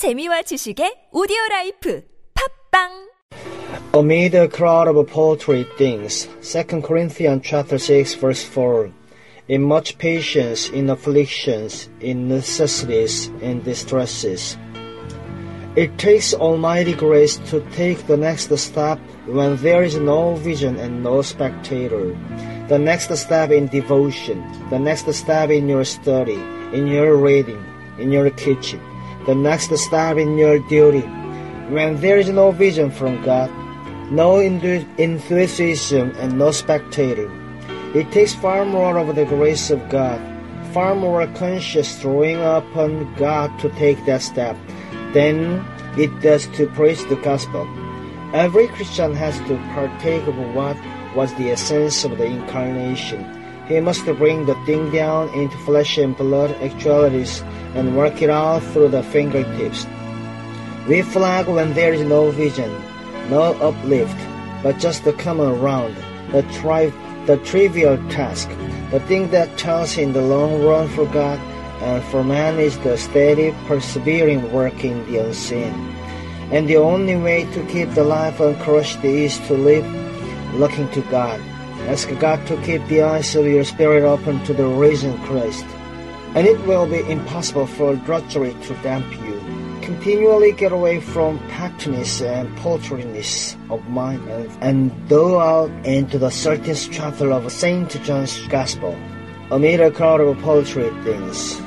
재미와 지식의 오디오 라이프 팝빵 Amid a crowd of paltry things, 2 Corinthians chapter 6 verse 4. In much patience, in afflictions, in necessities, in distresses. It takes Almighty grace to take the next step when there is no vision and no spectator. The next step in devotion, the next step in your study, in your reading, in your kitchen the next step in your duty. When there is no vision from God, no enthu- enthusiasm and no spectator. It takes far more of the grace of God, far more conscious throwing upon God to take that step than it does to preach the gospel. Every Christian has to partake of what was the essence of the incarnation. He must bring the thing down into flesh and blood actualities and work it out through the fingertips. We flag when there is no vision, no uplift, but just the common round, the, tri- the trivial task, the thing that counts in the long run for God and for man is the steady, persevering work in the unseen. And the only way to keep the life uncrushed is to live looking to God. Ask God to keep the eyes of your spirit open to the risen Christ. And it will be impossible for drudgery to damp you. Continually get away from pettiness and paltriness of mind and, go out into the certain chapter of St. John's Gospel amid a crowd of paltry things.